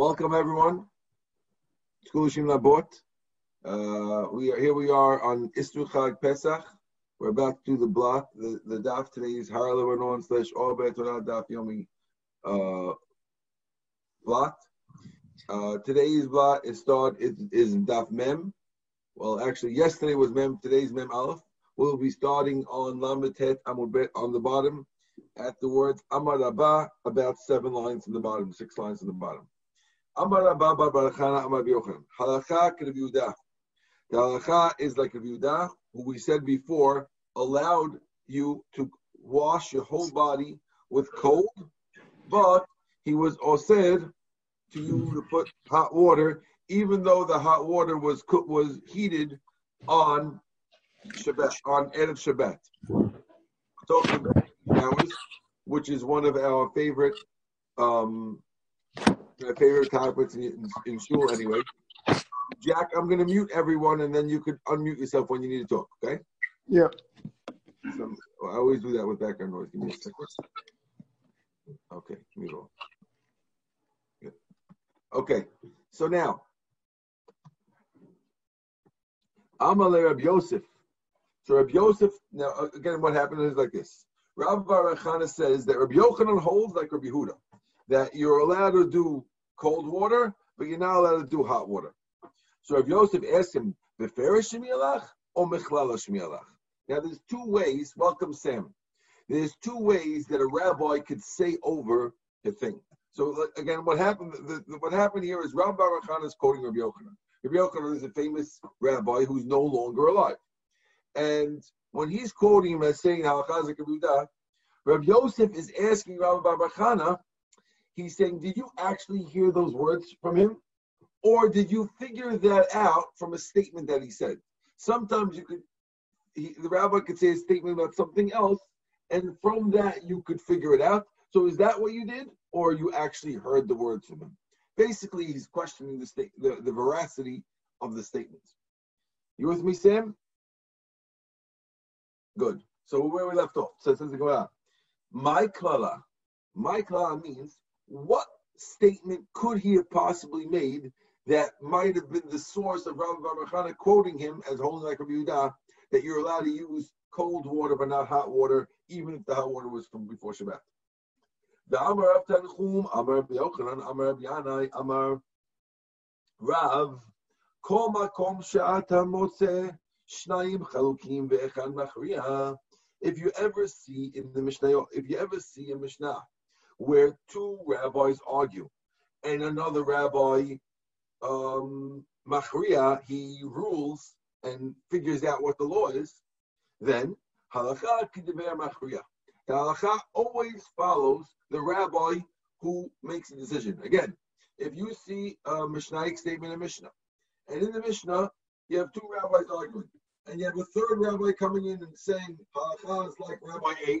Welcome everyone. School Shim Labot. Uh, we are here. We are on Isru Chag Pesach. We're back to the block. The, the daf today is Har Lebanon slash Obe Torah Daf Yomi uh, block. Uh, today's block is start is, is Daf Mem. Well, actually, yesterday was Mem. Today's Mem Aleph. We'll be starting on Lametet Amud on the bottom at the words Amar Abba, about seven lines in the bottom, six lines in the bottom. Amar Abba Bar Barachana Amar Yochanan. Halacha Yehuda. The halacha is like Yehuda, who we said before allowed you to wash your whole body with cold, but he was said to you to put hot water, even though the hot water was was heated on Shabbat on Erev Shabbat. Talking about hours, which is one of our favorite um, favorite topics in, in, in shul anyway. Jack, I'm going to mute everyone, and then you could unmute yourself when you need to talk. Okay? Yeah. So, I always do that with background noise. Give me a second. Okay, mute all. Good. Okay, so now, Amalei Rabbi Yosef. So Rabbi Yosef. Now uh, again, what happened is like this. Rabbi Barachana says that Rabbi Yochanan holds like Rabbi Huda, that you're allowed to do cold water, but you're not allowed to do hot water. So Rabbi Yosef asked him, "Beferish shmialach or mechlala shmialach?" Now there's two ways. Welcome, Sam. There's two ways that a rabbi could say over the thing. So again, what happened? The, the, what happened here is Rabbi Barachana is quoting Rabbi Yochanan. Rabbi Yochanan is a famous rabbi who's no longer alive, and when he's quoting him as saying Halachazik Rabbi Yosef is asking Rabbi Barbachana, he's saying, Did you actually hear those words from him? Or did you figure that out from a statement that he said? Sometimes you could, he, the rabbi could say a statement about something else, and from that you could figure it out. So is that what you did, or you actually heard the words from him? Basically, he's questioning the, state, the, the veracity of the statements. You with me, Sam? Good. So where we left off. So it says the Gemara. My klala. My klala means what statement could he have possibly made that might have been the source of Rabbi Barbachana quoting him as holding like Rabbi Yehuda that you're allowed to use cold water but not hot water, even if the hot water was from before Shabbat. The Amar of Tanchum, Amar Rabbi Yochanan, Amar Rabbi Yanai, Amar Rav, Kol Makom Sha'ata Motzeh Shnayim Chalukim Ve'echad Machriya. If you ever see in the Mishnah, if you ever see a Mishnah where two rabbis argue, and another rabbi um, Machriya he rules and figures out what the law is, then halacha kidever. The halacha always follows the rabbi who makes the decision. Again, if you see a Mishnaic statement in Mishnah, and in the Mishnah you have two rabbis arguing, and you have a third rabbi coming in and saying halacha is like Rabbi A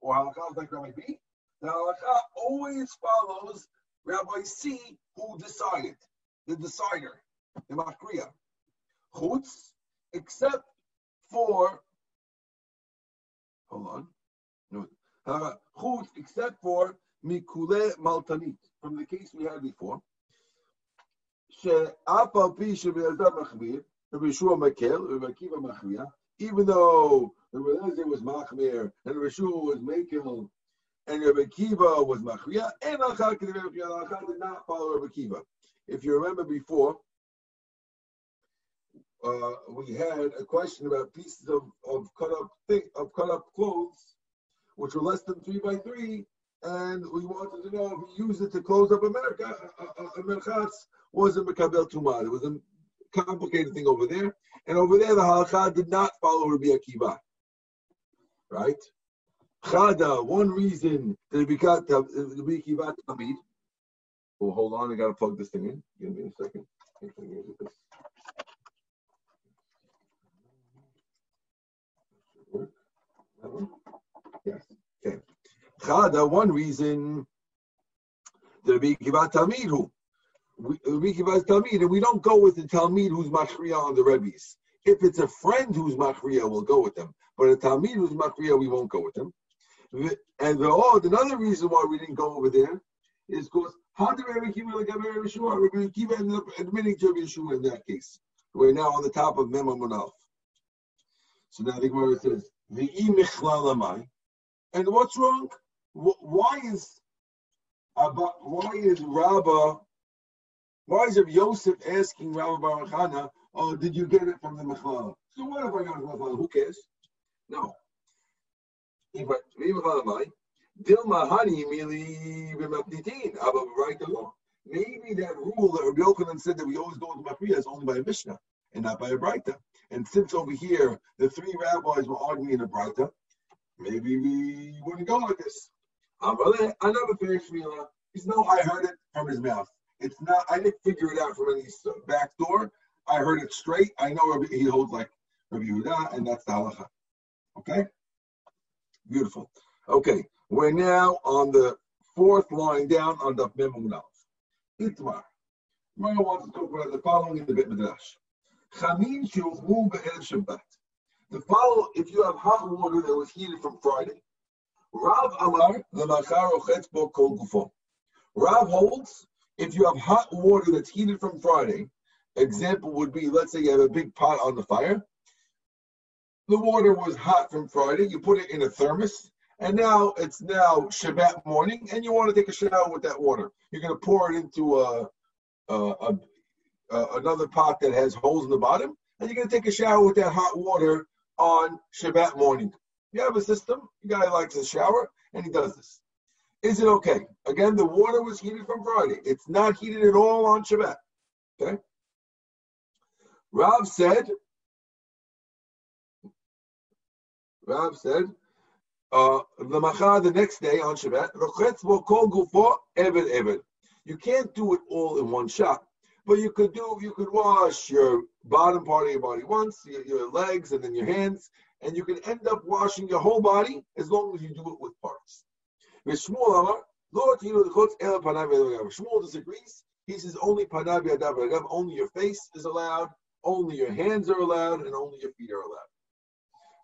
or halacha is like Rabbi B. The halacha always follows Rabbi C, who decided, the decider, the makriya. Chutz, except for, hold on, no, chutz, except for mikule maltanit, from the case we had before. שאף על פי שבן מחמיר, Rabbi Yeshua Makel, Rabbi Akiva Machmir, even though Rabbi Eliezer was Machmir, and Rabbi Yeshua was Makel, and Rabbi Akiva was Machmir, and Alchak did not follow Rabbi Akiva. If you remember before, uh, we had a question about pieces of, of cut up thing, of cut up clothes, which were less than three by three, and we wanted to know if we used it to close up America. Uh, uh, uh Merchatz wasn't Mekabel Tumah. It was a complicated thing over there. And over there, the halacha did not follow Rabbi Akiva. Right? Chada, one reason that we got the Rabbi Akiva Tamid. Oh, hold on, I gotta plug this thing in. Give me a second. Yes. Okay. Chada, one reason the Tamid we give us Talmud, and we don't go with the Talmud who's Machriya on the Rebbe's. If it's a friend who's Machriya, we'll go with them. But a Talmud who's Machriya, we won't go with them. And the, oh, another reason why we didn't go over there is because how did Rabbi Kiva like Rabbi Yeshua? Rabbi Kiva ended up admitting to Rabbi Yeshua in that case. We're now on the top of Mem Munaf. So now the Gemara says, "V'i and what's wrong? Why is why is Rabba why is Rabbi Yosef asking Rabbi Baruch oh, did you get it from the Mechlala? So what if I got the Mechlala? Who cares? No. Dilma honey merely b'mapnitin, aber right along. Maybe that rule that Rabbi Yochanan said that we always go into Mafriya is only by a Mishnah and not by a Breita. And since over here the three rabbis were arguing in a Breita, maybe we wouldn't go like this. I never finished Mila. He's no, I heard it from his mouth. It's not. I didn't figure it out from any back door. I heard it straight. I know he holds like Rabbi Yehuda, and that's the halacha. Okay, beautiful. Okay, we're now on the fourth line down on the Memunaf. Itmar. Mara wants to talk about the following in the Beit Midrash. Chamin be'erev Shabbat. The follow, if you have hot water that was heated from Friday, Rav Amar lemachar ochetz bo kol gufo. Rav holds if you have hot water that's heated from Friday. Example would be, let's say you have a big pot on the fire. The water was hot from Friday. You put it in a thermos, and now it's now Shabbat morning, and you want to take a shower with that water. You're going to pour it into a, a, a, a another pot that has holes in the bottom, and you're going to take a shower with that hot water on Shabbat morning. You have a system. The guy likes to shower, and he does this. Is it okay? Again, the water was heated from Friday. It's not heated at all on Shabbat. Okay. Rav said. Rav said. Uh, the next day on Shabbat. will. You can't do it all in one shot, but you could do. You could wash your bottom part of your body once, your, your legs, and then your hands, and you can end up washing your whole body as long as you do it with parts. Shmuel disagrees. He says only panav only your face is allowed, only your hands are allowed, and only your feet are allowed.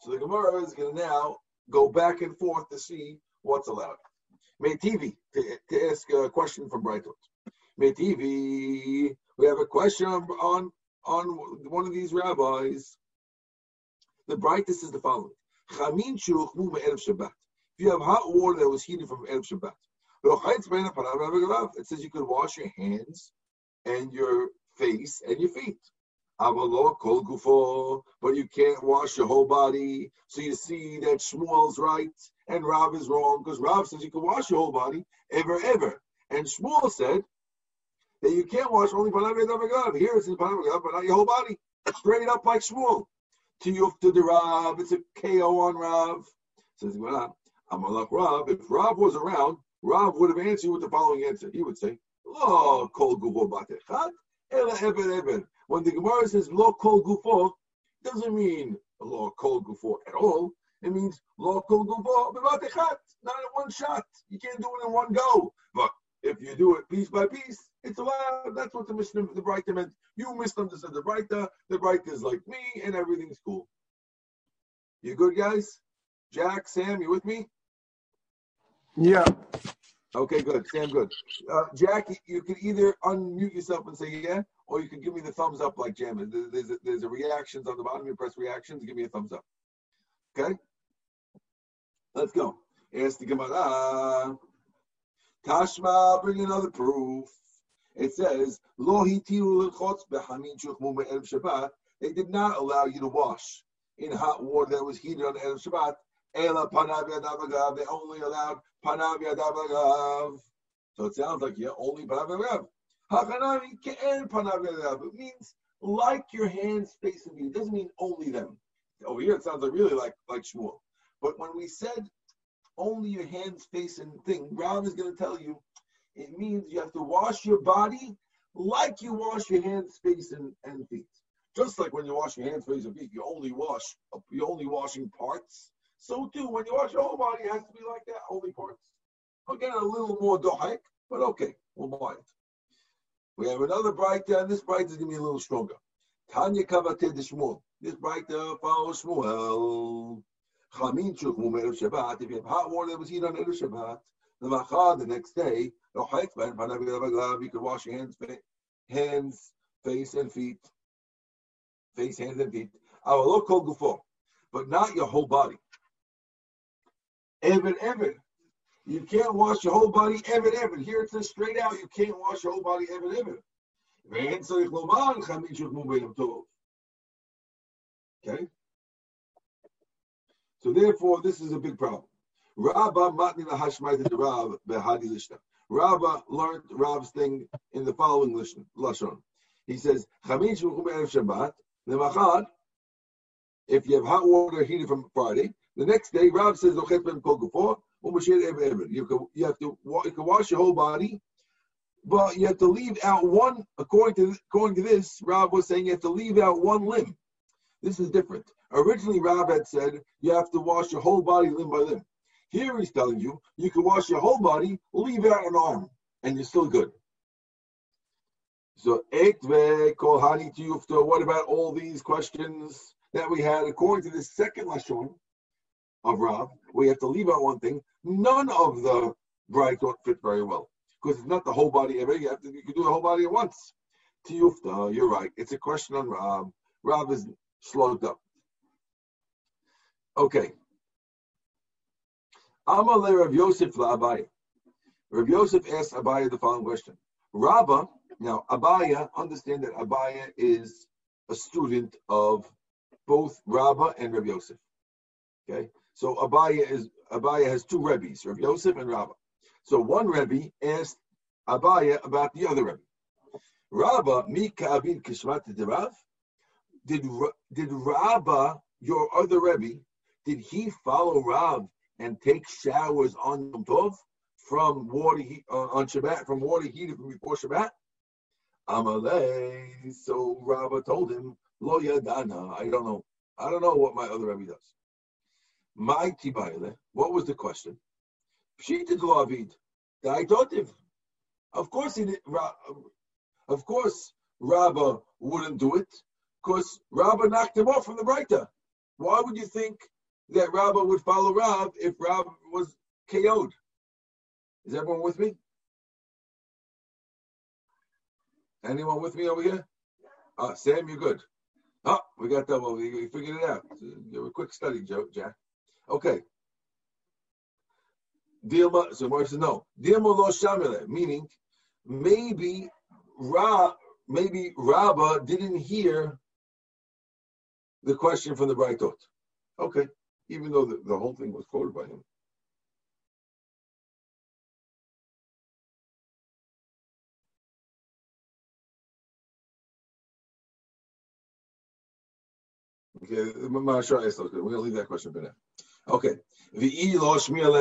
So the Gemara is going to now go back and forth to see what's allowed. May TV to, to ask a question from Brighton. TV, we have a question on on one of these rabbis. The brightest is the following. Chamin Shabbat. If you have hot water that was heated from Erev Shabbat, it says you could wash your hands and your face and your feet. But you can't wash your whole body. So you see that Shmuel's right and Rav is wrong because Rav says you can wash your whole body ever, ever. And Shmuel said that you can't wash only Panav Here it says Panav but not your whole body. Straight up like Shmuel. To you to the Rav, it's a KO on Rav. Says, well, Amalak Rav, if Rav was around, Rav would have answered with the following answer. He would say, Lo kol gufo batechad, ela eben eben. When the Gemara says lo kol gufo, doesn't mean lo kol gufo at all. It means lo kol gufo not in one shot. You can't do it in one go. But if you do it piece by piece, it's allowed. That's what the Mishnah, the Breita meant. You misunderstood the Breita. The Breita is like me, and everything's cool. You good, guys? Jack, Sam, you with me? Yeah. Okay, good. Sam, good. Uh, Jack, you can either unmute yourself and say yeah, or you can give me the thumbs up like Jam. There's a, there's a reactions on the bottom. You press reactions, give me a thumbs up. Okay? Let's go. Ask the Gemara. Tashma, bring another proof. It says, Lo They did not allow you to wash in hot water that was heated on Erev Shabbat Ela panav They only allowed panav So it sounds like yeah, only panav means like your hands facing you. It doesn't mean only them. Over here it sounds like really like like Shmuel. But when we said only your hands facing thing, Rav is going to tell you it means you have to wash your body like you wash your hands, face, and, and feet. Just like when you wash your hands, face, and feet, you only wash, you're only washing parts. So too, when you wash your whole body, it has to be like that, only parts. Again, a little more dohek, but okay, we'll buy it. We have another bright and this bright is going to be a little stronger. Tanya kavate de Shmuel. This bright follows Shmuel. Chamin shukmu Erev Shabbat. If you have hot water that was heated on Erev Shabbat, The machad, the next day, you could wash your hands, hands, face, and feet. Face, hands, and feet. Our local gufo, but not your whole body. Evan, Evan. You can't wash your whole body, Evan, Evan. Here it says straight out, you can't wash your whole body, Evan, Evan. Okay? So therefore, this is a big problem. Rabba matni behadi lishna. Rabba learned Rav's thing in the following lashon. He says, "Chamin Shabbat lemachad." If you have hot water heated from Friday, the next day Rav says, "Ochet ben kol You you have to you can wash your whole body, but you have to leave out one. According to according to this, Rav was saying you have to leave out one limb. This is different. Originally, Rav had said you have to wash your whole body limb by limb. Here he's telling you you can wash your whole body, leave out an arm, and you're still good. So. What about all these questions that we had according to the second lashon of Rav? We have to leave out one thing. None of the bright don't fit very well because it's not the whole body ever. You have to you can do the whole body at once. Tiyufta, you're right. It's a question on Rav. Rav is slowed up. Okay. Amale Rav Yosef Abaya. Rav Yosef asked Abaya the following question. Rabba, now Abaya, understand that Abaya is a student of both Rabba and Rav Yosef. Okay, so Abaya is Abaya has two Rebbe's, Rav Yosef and Rabba. So one Rebbe asked Abaya about the other Rebbe. Rabba, mi ka'abin kishmat derav. Did did Rabba, your other Rebbe, did he follow Rav and take showers on Yom Tov from water heat, uh, on Shabbat from water heated from before Shabbat? Amalei. So Rabba told him, Lo yadana. I don't know. I don't know what my other Rebbe does. My tibayle. What was the question? Pshita Avid. Daitotiv. Of course he. Of course, Rabba wouldn't do it because Rabba knocked him off from the Breita. Why would you think that Rabba would follow Rab if Rab was KO'd. Is everyone with me? Anyone with me over here? Uh, Sam, you're good. Oh, we got that. Well, we figured it out. A quick study, Joe, Jack. Okay. So Moshe says no. Lo shamile, meaning maybe Ra, maybe Rabba didn't hear the question from the Brightot. Okay even though the, the whole thing was quoted by him. Okay, we're gonna leave that question for now. Okay,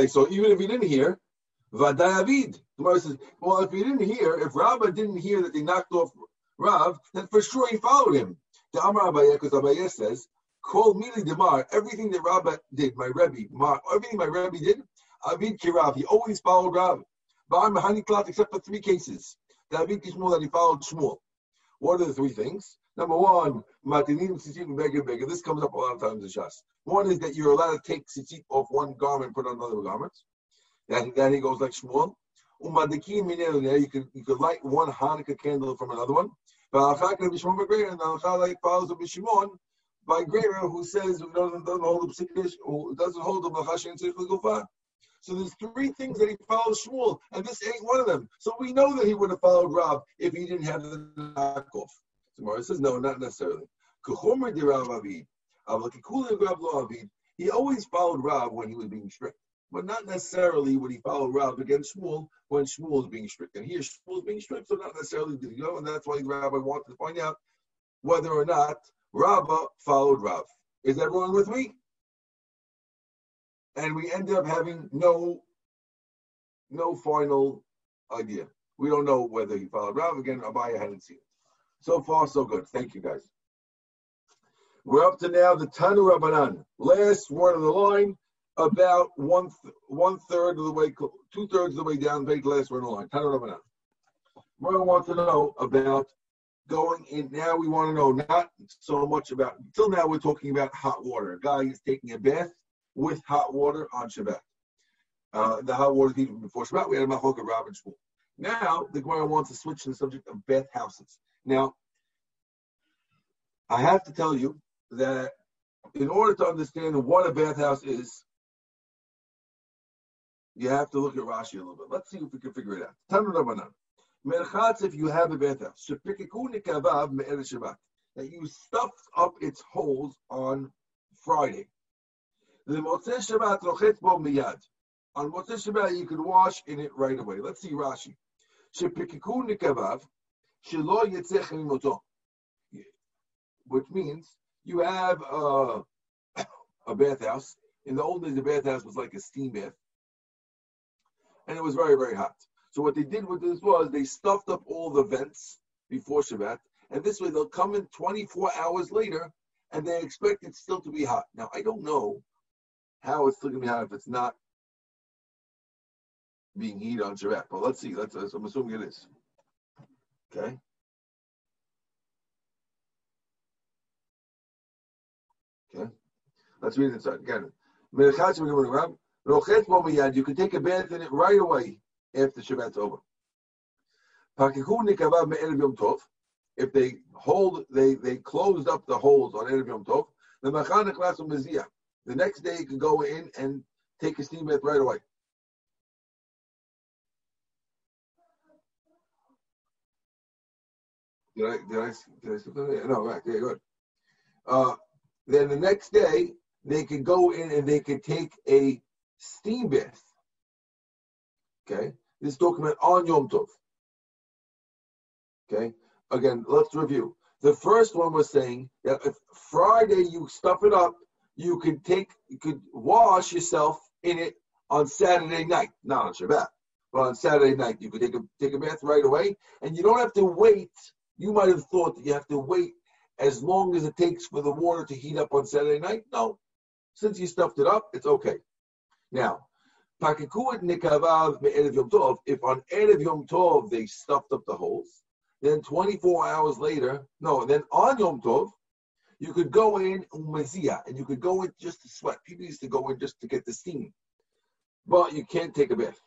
so even if he didn't hear, Vadavid. Gemara says, well, if he didn't hear, if Rabbah didn't hear that they knocked off Rav, then for sure he followed him. The Amar Abaye, because Abaye says, Call Mili Demar, everything that Rabbah did, my Rebbe, Mar, everything my Rebbe did, Avid Kirav, he always followed Rav. Bar Mahani Klat, except for three cases. David Kishmul, that he followed Shmuel. What are the three things? Number one, Matinim Tzitzit Beggar Beggar. This comes up a lot of times in Shas. One is that you're allowed to take tzitzit off one garment and put on another garment. Then, then he goes like Shmuel. You could you could light one Hanukkah candle from another one. But And like follows with Shimon by Greira who says who doesn't, doesn't hold the psikish, who doesn't hold the Machash and Gufa. So there's three things that he follows Shmuel, and this ain't one of them. So we know that he would have followed Rav if he didn't have the knockoff. Tomorrow says no, not necessarily. He always followed Rav when he was being strict, but not necessarily would he follow Rav against Shmuel when Shmuel is being strict. And here Shmuel is being strict, so not necessarily did he go, and that's why rabbi wanted to find out whether or not Rabbah followed Rav. Is everyone with me? And we end up having no, no final idea. We don't know whether he followed Rav again. Abaya hadn't seen. So far, so good. Thank you, guys. We're up to now the Tanu Rabbanan. Last word of the line, about one th- one third of the way, two thirds of the way down. Very last word of the line. Tanu Rabbanan. We want to know about going in now we want to know not so much about until now we're talking about hot water. A guy is taking a bath with hot water on Shabbat. uh, the hot water heated before Shabbat. We had a machok of Rav Shmuel. Now the Gemara wants to switch to the subject of bath houses. Now, I have to tell you that in order to understand what a bathhouse is, you have to look at Rashi a little bit. Let's see if we can figure it out. Tanu Rabbanan. Merchatz, if you have a bathhouse, that you stuffed up its holes on Friday. The Motzei Shabbat rochet bo miyad. On Motzei Shabbat, you could wash in it right away. Let's see Rashi. Shepikikun nikavav, shelo yetzech mimoto. Which means you have a, a bathhouse. In the old days, the bathhouse was like a steam bath. And it was very, very hot. So what they did with this was they stuffed up all the vents before Shabbat, and this way they'll come in 24 hours later, and they expect it still to be hot. Now I don't know how it's still going to be hot if it's not being heated on Shabbat, but let's see. Let's. I'm assuming it is. Okay. Okay. Let's read inside again. You can take a bath in it right away after Shabbat's over. If they hold, they they closed up the holes on Erev Yom Tov. The next day you can go in and take a steam bath right away. Did I did I did I slip that? No, right. Yeah, good. Uh, then the next day they could go in and they could take a steam bath. Okay, this document on Yom Tov. Okay, again, let's review. The first one was saying that if Friday you stuff it up, you could take, you could wash yourself in it on Saturday night, not on Shabbat, but on Saturday night you could take a take a bath right away, and you don't have to wait. You might have thought that you have to wait as long as it takes for the water to heat up on Saturday night. No, since you stuffed it up, it's okay. Now, if on Erev Yom Tov they stuffed up the holes, then 24 hours later, no, then on Yom Tov, you could go in umazia, and you could go in just to sweat. People used to go in just to get the steam. But you can't take a bath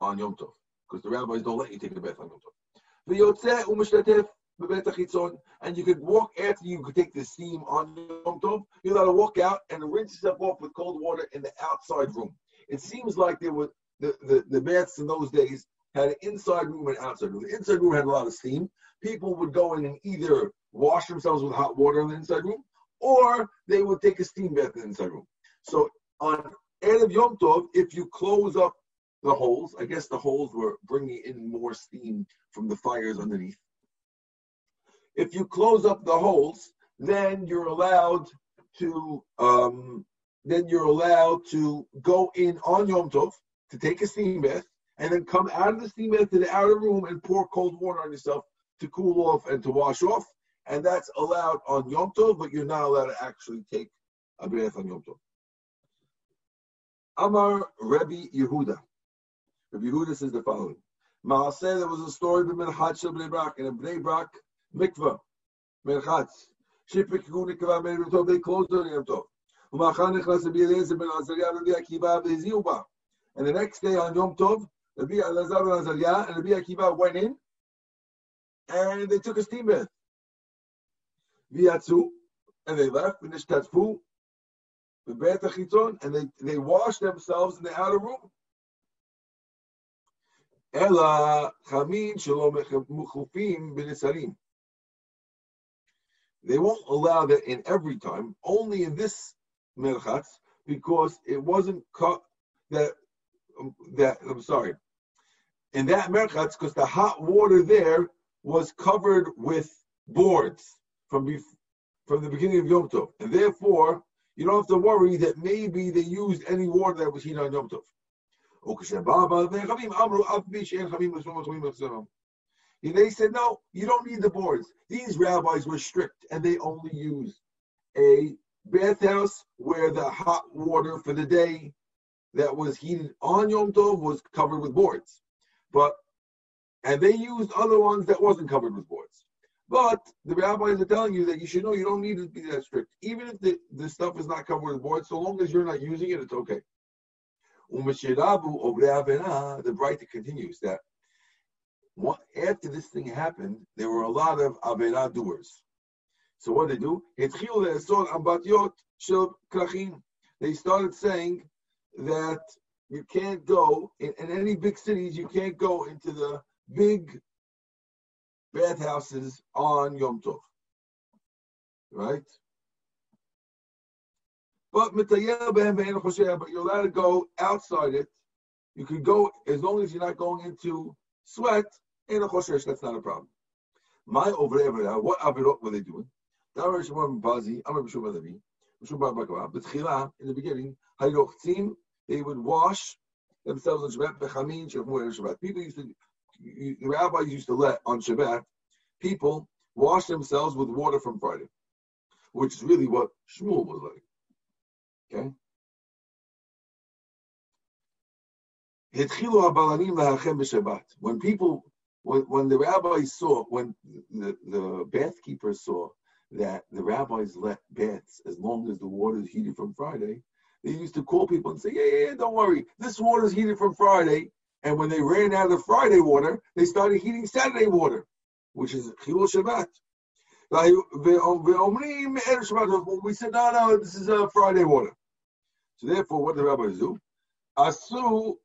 on Yom Tov, because the rabbis don't let you take a bath on Yom Tov and you could walk after you could take the steam on Yom Tov. You're allowed to walk out and rinse yourself off with cold water in the outside room. It seems like there were the, the, the baths in those days had an inside room and outside room. The inside room had a lot of steam. People would go in and either wash themselves with hot water in the inside room, or they would take a steam bath in the inside room. So on Erev Yom Tov, if you close up the holes, I guess the holes were bringing in more steam from the fires underneath if you close up the holes, then you're allowed to um, then you're allowed to go in on Yom Tov to take a steam bath and then come out of the steam bath to the outer room and pour cold water on yourself to cool off and to wash off. And that's allowed on Yom Tov, but you're not allowed to actually take a bath on Yom Tov. Amar Rebbe Yehuda. Rebbe Yehuda says the following. Maaseh, there was a story of Minhaj Bnei Brak, and in Bnei Brak, mikvah, merchatz. שפקקו נקבע מערב טוב, they closed on Yom Tov. ומאחר נכנס רבי אליעזר בן עזריה ורבי עקיבא והזיעו בה. And the next day on Yom Tov, Rabbi Elazar ben Azariah and Rabbi Akiva went in and they took a steam bath. V'yatzu, and they left, v'nishtatfu, v'beit achitzon, and they, they washed themselves in the outer room. Ela chamin shalom mechufim b'nisarim. They won't allow that in every time, only in this merchatz, because it wasn't cut that um, that I'm sorry. In that merchatz, because the hot water there was covered with boards from bef- from the beginning of Yom Tov, and therefore you don't have to worry that maybe they used any water that was heated on Yom Tov. They said, no, you don't need the boards. These rabbis were strict and they only used a bathhouse where the hot water for the day that was heated on Yom Tov was covered with boards. But and they used other ones that wasn't covered with boards. But the rabbis are telling you that you should know you don't need to be that strict. Even if the, the stuff is not covered with boards, so long as you're not using it, it's okay. The Braita continues that what, after this thing happened, there were a lot of Avera doers. So what they do? They started saying that you can't go in, in any big cities. You can't go into the big bathhouses on Yom Tov, right? But but you're allowed to go outside it. You can go as long as you're not going into sweat. In a choshesh, that's not a problem. My over there, what avirot were they doing? In the beginning, they would wash themselves on Shabbat. Bechamin Shabbat. People used to, the rabbis used to let on Shabbat people wash themselves with water from Friday, which is really what Shmuel was like. Okay. When people, when, when the rabbis saw, when the, the bath keepers saw that the rabbis let baths as long as the water is heated from Friday, they used to call people and say, yeah, yeah, yeah, don't worry, this water is heated from Friday. And when they ran out of Friday water, they started heating Saturday water, which is Chilul Shabbat. We said, no, no, this is a uh, Friday water. So therefore, what the rabbis do? Asu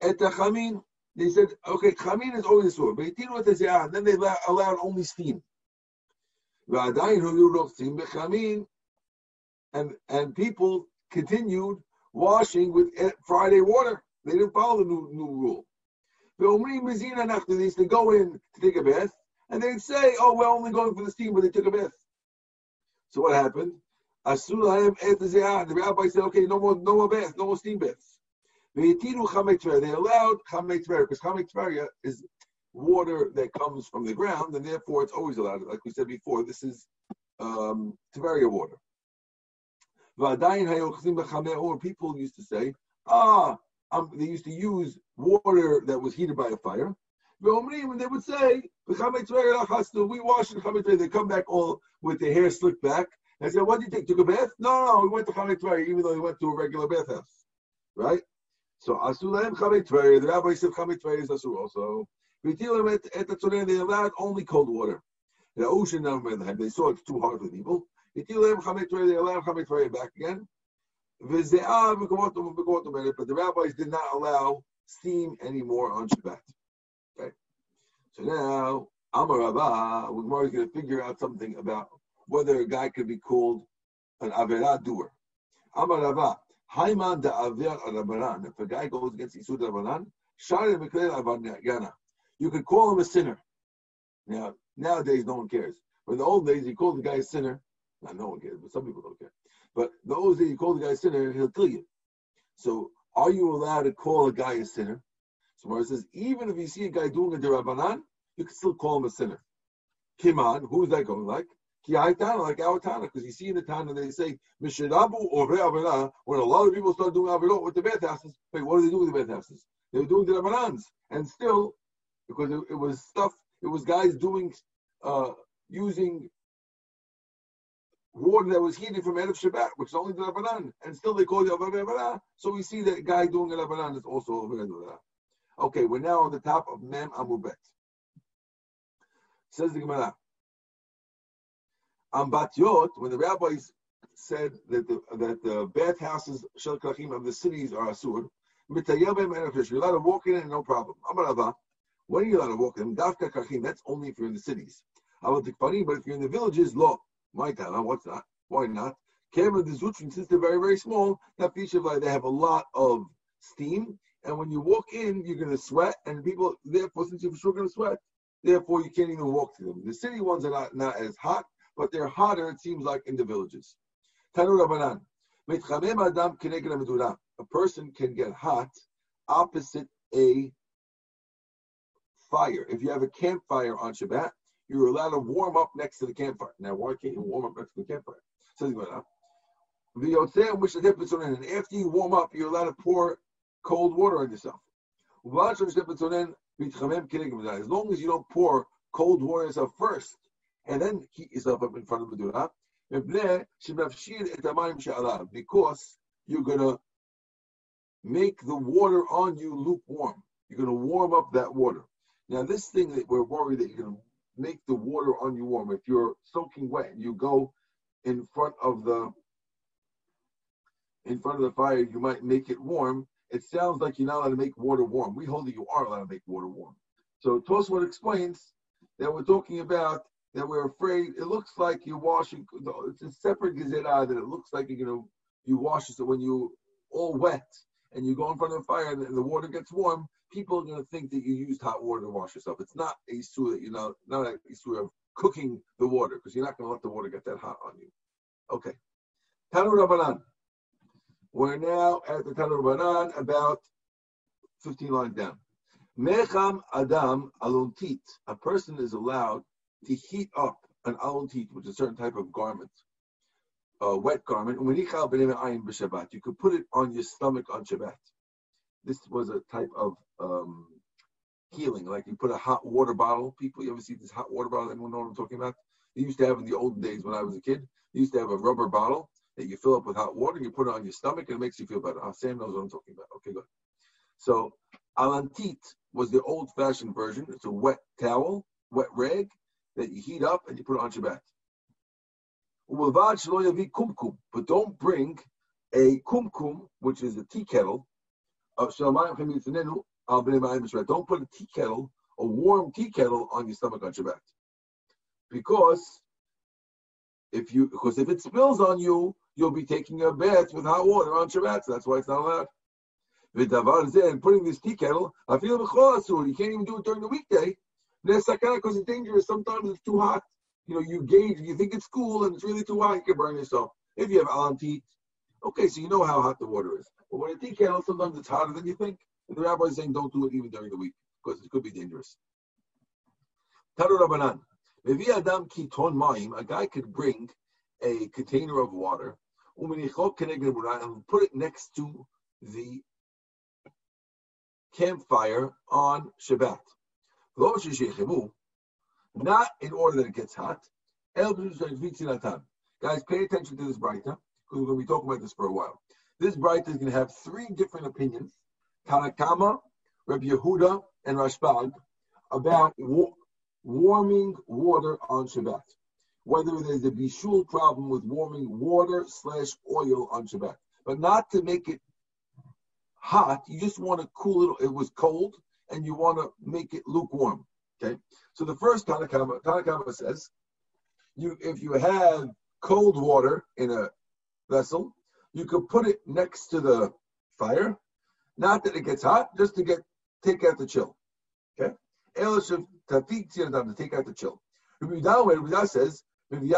et chamin. They said, okay, chamin is always asur. But then they allowed only steam. Radaih wrote steam biken. And and people continued washing with Friday water. They didn't follow the new, new rule. They used to go in to take a bath, and they'd say, "Oh, we're only going for the steam," but they took a bath. So what happened? The rabbi said, "Okay, no more, no more baths, no more steam baths." They allowed chametz because chametz is water that comes from the ground, and therefore it's always allowed. Like we said before, this is um, Tiberia water. People used to say, ah, um, they used to use water that was heated by a fire. And they would say, we wash in They come back all with their hair slicked back. And I said, what did you take? Took a bath? No, no, we went to Chametz even though we went to a regular bathhouse. Right? So Asulam Chametz the rabbi said Chametz is Asur also. They allowed only cold water. The ocean never they saw it's too hard for people. They allowed Chametz back again. But the rabbis did not allow steam anymore on Shabbat. Okay. So now, Amar Rabba, Gemara is going to figure out something about whether a guy could be called an Averah doer. Amar Rabba, Haiman da Aver Rabbanan. If a guy goes against Isud Rabbanan, Shari Yana. You could call him a sinner. Now, nowadays, no one cares. But in the old days, you called the guy a sinner. Not no one cares, but some people don't care. But those days, you call the guy a sinner, he'll kill you. So, are you allowed to call a guy a sinner? So, it says, even if you see a guy doing a derabanan, you can still call him a sinner. Kiman, who is that going like? Kiaitana, like our Tana, because you see in the Tana they say Mishirabu or Avera, when a lot of people start doing Avera with the bathhouses, wait, what do they do with the bathhouses? They were doing the Rabanans. And still, because it, it, was stuff, it was guys doing, uh, using water that was heated from Erev Shabbat, which is only the Rabbanan, and still they call it Avera. So we see that guy doing a Rabbanan is also Avera. Okay, we're now on the top of Mem Amubet. Says the Gemara. On when the rabbis said that the that the bathhouses shel of the cities are asur, you're allowed to walk in it, no problem. Amarava, When are you allowed to walk in? Dafka kachim, that's only if you're in the cities. But if you're in the villages, law. My what's that? Why not? Camera the Zutrin, since they're very, very small, that feature they have a lot of steam. And when you walk in, you're going to sweat, and people, therefore, since you're for sure going to sweat, therefore you can't even walk to them. The city ones are not, not as hot, but they're hotter, it seems like, in the villages. A person can get hot opposite a fire. If you have a campfire on Shabbat, you're allowed to warm up next to the campfire. Now, why can't you warm up next to the campfire? Says and after you warm up, you're allowed to pour cold water on yourself. As long as you don't pour cold water on yourself first, and then heat yourself up in front of the medurah, because you're gonna make the water on you lukewarm. You're going to warm up that water. Now, this thing that we're worried that you're going to make the water on you warm. If you're soaking wet and you go in front of the in front of the fire, you might make it warm. It sounds like you're not allowed to make water warm. We hold that you are allowed to make water warm. So Tosfot explains that we're talking about that we're afraid. It looks like you're washing. It's a separate gezerah that it looks like you're gonna you wash it. So when you all wet and you go in front of the fire and the water gets warm, people are gonna think that you used hot water to wash yourself. It's not a issue that you know, not a issue of cooking the water because you're not gonna let the water get that hot on you. Okay. Tanu Rabbanan. We're now at the Tanu Rabbanan about 15 lines down. Mecham Adam alontit. A person is allowed to heat up an alontit, which is a certain type of garment, a wet garment. You could put it on your stomach on Shabbat. This was a type of um, healing, like you put a hot water bottle. People, you ever see this hot water bottle? Anyone know what I'm talking about? They used to have in the old days when I was a kid. They used to have a rubber bottle that you fill up with hot water, and you put it on your stomach, and it makes you feel better. Ah, Sam knows what I'm talking about. Okay, good. So alantit was the old-fashioned version. It's a wet towel, wet rag that you heat up and you put it on Shabbat. But don't bring a kumkum, which is a tea kettle. Don't put a tea kettle, a warm tea kettle, on your stomach on Shabbat, because if you because if it spills on you, you'll be taking a bath with hot water on Shabbat. So that's why it's not allowed. And putting this tea kettle, I feel You can't even do it during the weekday. Because it's dangerous. Sometimes it's too hot. You know, you gauge, you think it's cool and it's really too hot, you can burn yourself. If you have alantit, okay, so you know how hot the water is. But when a tea kettle, sometimes it's hotter than you think. And the rabbi is saying don't do it even during the week because it could be dangerous. Tanu Rabbanan. Mevi Adam kiton Maim, a guy could bring a container of water and put it next to the campfire on Shabbat. Not in order that it gets hot. Guys, pay attention to this Braita, because we're going to be talking about this for a while. This Braita is going to have three different opinions, Tanakama, Rabbi Yehuda, and Rashbag, about wa- warming water on Shabbat. Whether there's a bishul problem with warming water slash oil on Shabbat, but not to make it hot. You just want to cool it. It was cold, and you want to make it lukewarm. Okay. So the first Tanakama, Tanakama says, you if you have cold water in a vessel, you could put it next to the fire, not that it gets hot, just to get take out the chill. Okay. To take out the chill. Rabbi says, and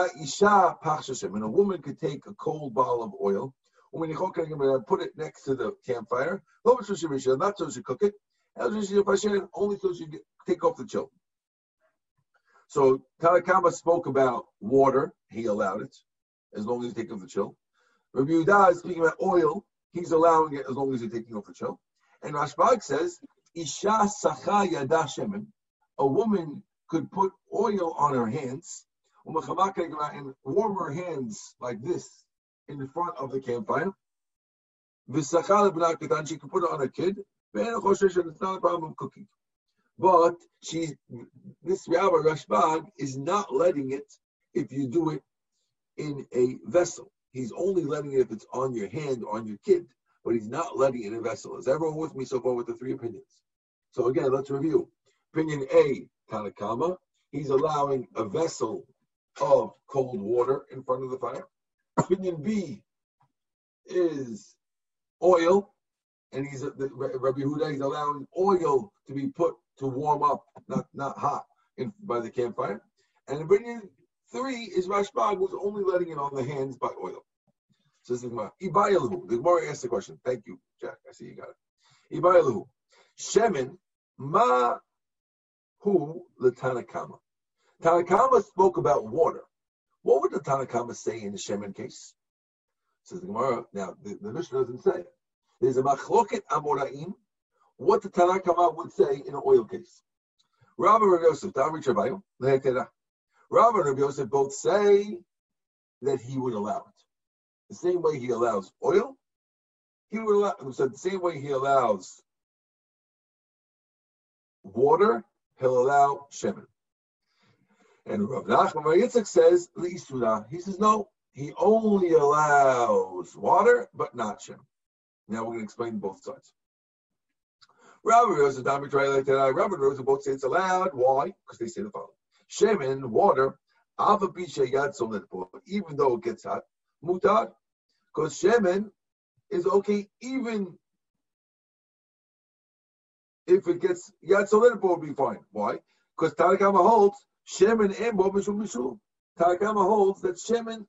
a woman could take a cold bottle of oil when you put it next to the campfire. Not so she cook it, only so you take off the chill. So Tanakama spoke about water, he allowed it, as long as you take off the chill. Rabbi Yehuda is speaking about oil, he's allowing it as long as you're taking off the chill. And Rashbag says, Isha sacha yada shemen, a woman could put oil on her hands, and warm her hands like this in front of the campfire. She could put it on a kid. It's not a problem of cooking. But she, this Rabbi Rashbag is not letting it if you do it in a vessel. He's only letting it if it's on your hand or on your kid, but he's not letting it in a vessel. Is everyone with me so far with the three opinions? So again, let's review. Opinion A, Tanakama, he's allowing a vessel of cold water in front of the fire. Opinion B is oil, and he's Rabbi Huda is allowing oil to be put to warm up, not not hot, in, by the campfire. And opinion three is Rashbag, who's only letting it on the hands by oil. So this is Gemara. Ibayalu. The Gemara asked the question. Thank you, Jack. I see you got it. Ibayalu. Shemin ma hu the Tanakama. Tanakama spoke about water. What would the Tanakama say in the Shemin case? Says the Gemara. Now, the, the Mishnah doesn't say. There's a machloket amoraim. What the Tanakama would say in an oil case. Rabbi and Rabbi Yosef, Rabbi and Rabbi Yosef both say that he would allow it. The same way he allows oil, he would allow, so the same way he allows water, he'll allow shemen. And Rav Nachman Yitzchak says, he says, no, he only allows water, but not shem. Now we're going to explain both sides. Rabbi Rosa, Dami try like that. Rabbi Rosa both say it's allowed. Why? Because they say the following: Shemen, water, Alpha Bisha Yad even though it gets hot, mutar, because Shemen is okay even if it gets Solet will be fine. Why? Because Tanakama holds Shemen and Bo Mishum Mishum. Tanakama holds that Shemen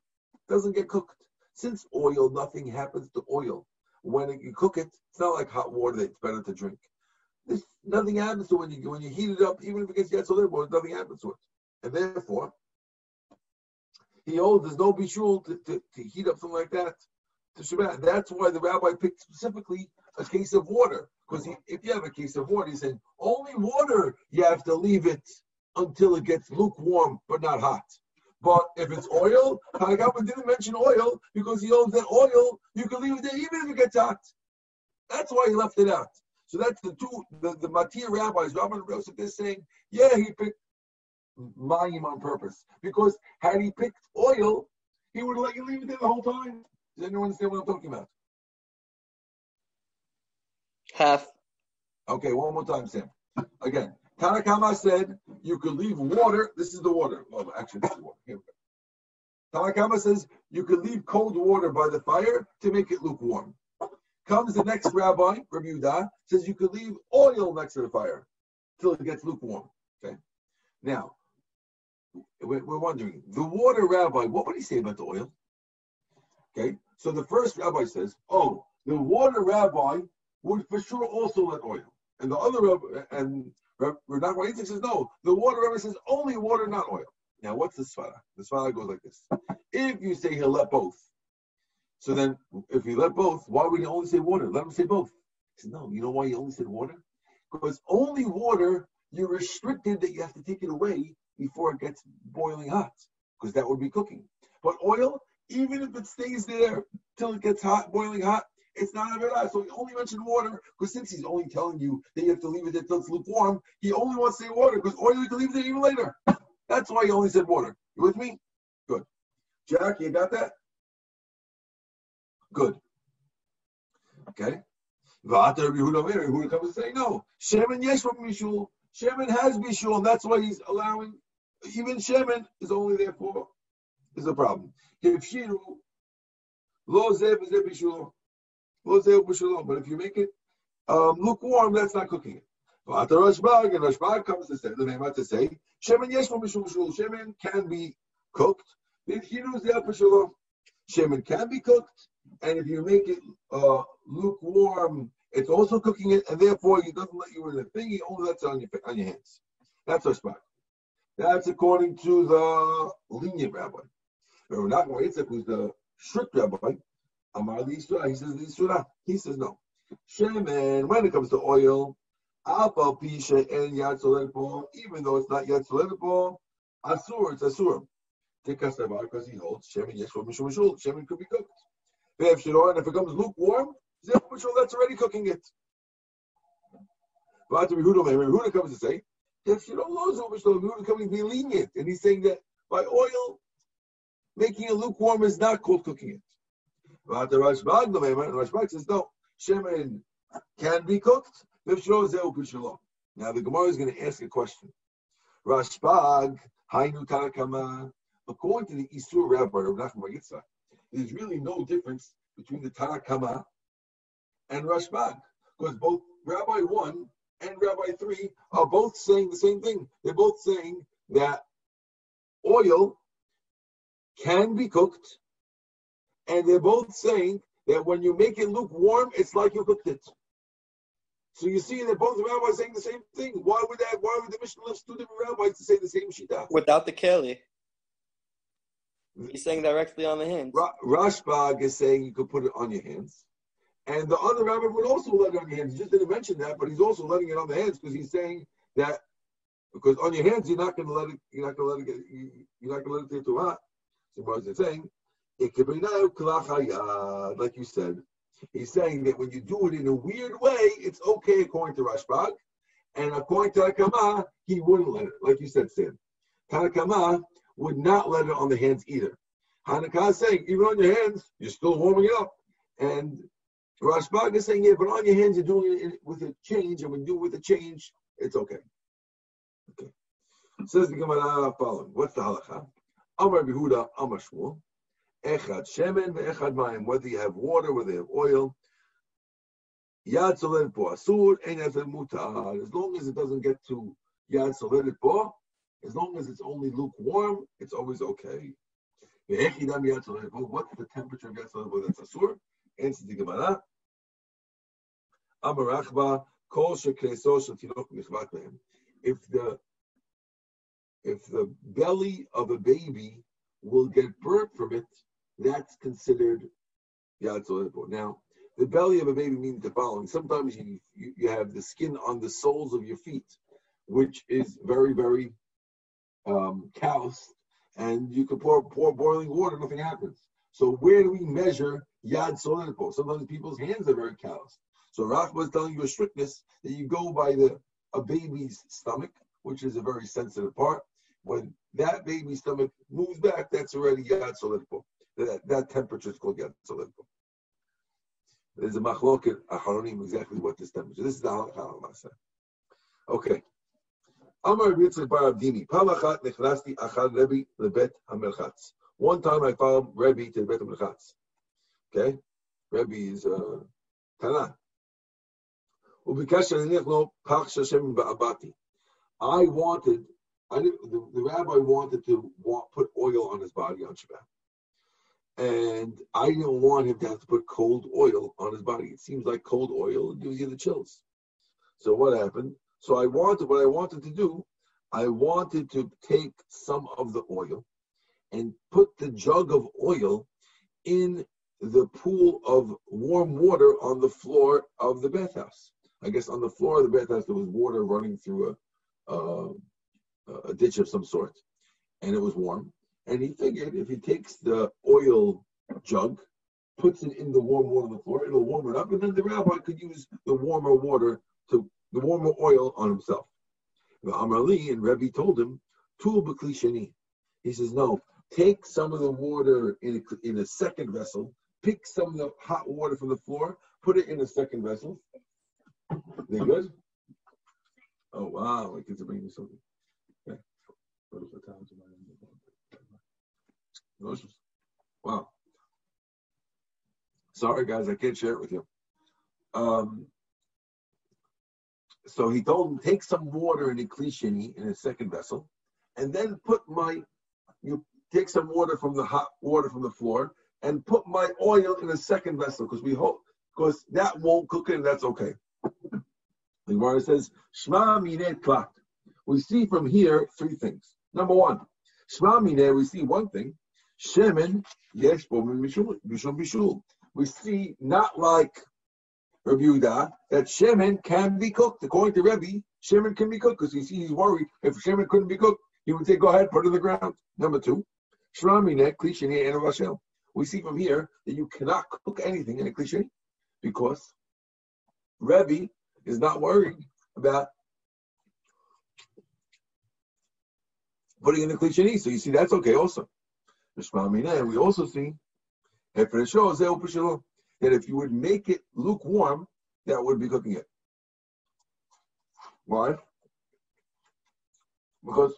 doesn't get cooked. Since oil, nothing happens to oil. When you cook it, it's not like hot water it's better to drink. This, nothing happens to when you when you heat it up, even if it gets yet so little, nothing happens to it. And therefore, he holds there's no bishul to, to, to, heat up something like that to Shabbat. That's why the rabbi picked specifically a case of water. Because if you have a case of water, he's saying only water you have to leave it until it gets lukewarm but not hot. But if it's oil, Tanakama didn't mention oil because he owns that oil, you can leave it there even if it gets hot. That's why he left it out. So that's the two, the, the Matir rabbis, Rabban Yosef, they're saying, yeah, he picked Mayim on purpose. Because had he picked oil, he would have let you leave it there the whole time. Does anyone understand what I'm talking about? Half. Okay, one more time, Sam. Again, Tanakama said you could leave water. This is the water. Well, actually, this is water. Here. Tanakama says you could leave cold water by the fire to make it lukewarm. Comes the next rabbi, Rabbi Yehuda, says you could leave oil next to the fire till it gets lukewarm. Okay. Now, we're wondering the water rabbi. What would he say about the oil? Okay. So the first rabbi says, "Oh, the water rabbi would for sure also let oil," and the other rabbi, and Rav says, no, the water Rebbe says only water, not oil. Now, what's the svara? The svara goes like this. If you say he'll let both, so then if he let both, why would he only say water? Let him say both. He no, you know why he only said water? Because only water, you're restricted that you have to take it away before it gets boiling hot, because that would be cooking. But oil, even if it stays there till it gets hot, boiling hot, it's not a Avirah. So he only mentioned water because since he's only telling you that you have to leave it until it's lukewarm, he only wants to say water because oil you can leave it even later. That's why he only said water. You with me? Good. Jack, you got that? Good. Okay. Vata Yehuda Yehuda comes and say, no, Shemin Yeshua Mishul. Shemin has Mishul, and that's why he's allowing, even Shemin is only there for, is a problem. If Shiru, Lo Zev is Mishul. But if you make it um, lukewarm, that's not cooking it. But the Rashbag and Rashbag comes to say, the name to say, Shemen yesh Shemen can be cooked. Shemen can be cooked, and if you make it uh, lukewarm, it's also cooking it, and therefore he doesn't let you in the thing. He only lets it on your on your hands. That's Rashbag. That's according to the lenient rabbi. Rav Nachman Yitzchak, who's the strict rabbi, Amar he says Lisura. He says no. Shemen, when it comes to oil, Alpha Pisha and Yad even though it's not Yad Asur, it's Asur. Tikasavar, because he holds Shemen Yeshua Mishum Mishul. Could be cooked. And if it becomes lukewarm, that's already cooking it. But Yehuda comes to say, if you don't lose Mishul, Yehuda coming to be lenient. And he's saying that by oil, making it lukewarm is not called cooking it. The Rashbag, the Rashbag says no. Shemen can be cooked. Now the Gemara is going to ask a question. Rashbag, Hainu Tanakama. According to the Isur Rabbi of Nachman there's really no difference between the Tanakama and Rashbag, because both Rabbi one and Rabbi three are both saying the same thing. They're both saying that oil can be cooked and they're both saying that when you make it lukewarm, it's like you cooked it. So you see that both rabbis saying the same thing. Why would that? Why would the Mishnah left two different rabbis to say the same shita? Without the keli, he's saying directly on the hands. Ra- Rashbag is saying you could put it on your hands, and the other rabbi would also let it on your hands. He just didn't mention that, but he's also letting it on the hands because he's saying that because on your hands you're not going to let it. You're not going to let it get. You're not going to let it get too hot. So what is it saying? Like you said. He's saying that when you do it in a weird way, it's okay according to Rashbag, and according to Akama, he wouldn't let it, like you said, Sam. Tanakama would not let it on the hands either. Hanukkah is saying, even on your hands, you're still warming it up. And Rashbag is saying, yeah, but on your hands, you're doing it with a change, and when you do it with a change, it's okay. Okay. Says the Gemara following. What's the halacha? Amar Behuda, Amar Shmuel. Echad shemen ve'echad mayim. Whether you have water, whether you have oil. Yad po asur, ein mutar. As long as it doesn't get to yad po, as long as it's only lukewarm, it's always okay. What's the temperature of yad po that's asur? Answer the Gemara. Amar Rachba, kol behem. If the if the belly of a baby will get burnt from it, that's considered yad Now, the belly of a baby means the following. Sometimes you, you, you, have the skin on the soles of your feet, which is very, very um, calloused, and you can pour, pour boiling water, nothing happens. So where do we measure yad solidpo? Sometimes people's hands are very calloused. So Rach was telling you a strictness that you go by the a baby's stomach, which is a very sensitive part. When that baby's stomach moves back, that's already yad solidpo. That, that temperature is called yad solidpo. There's a machloket acharonim exactly what this temperature. This is the halakha. Okay. Amar Yitzchak Bar Avdimi. Palachat nechnasti achad Rebbe lebet hamelchatz. One time I found Rebbe to the bet hamelchatz. Okay, Rebbe is uh, Tana. Ubikesh lo pach shashem ba'abati. I wanted, I the, the rabbi wanted to want, put oil on his body on Shabbat and I didn't want him to have to put cold oil on his body. It seems like cold oil gives you the chills. So what happened? So I wanted what I wanted to do. I wanted to take some of the oil and put the jug of oil in the pool of warm water on the floor of the bathhouse. I guess on the floor of the bathhouse there was water running through a, uh, a ditch of some sort, and it was warm. And he figured if he takes the oil jug, puts it in the warm water on the floor, it'll warm it up, and then the rabbi could use the warmer water to the warmer oil on himself. The Amarli and Rebbe told him, Tul b'klishani. He says, no, take some of the water in a, in a second vessel, pick some of the hot water from the floor, put it in a second vessel. They good? Oh wow, my kids are bringing me something. Okay. Wow. Sorry, guys, I can't share it with you. Um, so he told him, take some water in a klishini in a second vessel, and then put my, you take some water from the hot water from the floor, and put my oil in a second vessel, because we hope, because that won't cook it, and that's okay. The Gemara says, Shma minet klat. We see from here three things. Number one, Shma minet, we see one thing, Shemen yes. We see not like Rabbi Yehuda that shemen can be cooked. According to Rebbe, shemen can be cooked because you see he's worried if shemen couldn't be cooked, he would say, "Go ahead, put it in the ground." Number two. We see from here that you cannot cook anything in a klishini because Rebbe is not worried about putting in the klishini. So you see that's okay also. We also see that if you would make it lukewarm, that would be cooking it. Why? Because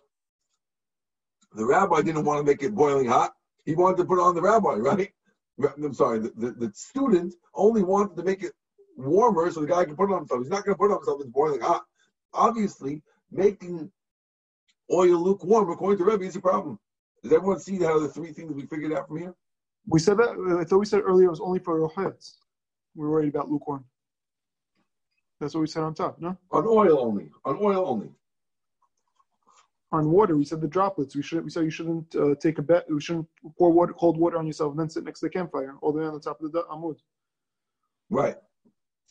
the rabbi didn't want to make it boiling hot. He wanted to put on the rabbi, right? I'm sorry, the, the, the student only wanted to make it warmer so the guy can put it on himself. He's not going to put it on himself, it's boiling hot. Obviously, making oil lukewarm, according to Rebbe, is a problem. Does everyone see how the three things we figured out from here? We said that. I thought we said earlier it was only for rochets. We were worried about lukewarm. That's what we said on top, no? On oil only. On oil only. On water, we said the droplets. We should. We said you shouldn't uh, take a bet. We shouldn't pour water, cold water on yourself and then sit next to the campfire, all the way on the top of the amud. Right.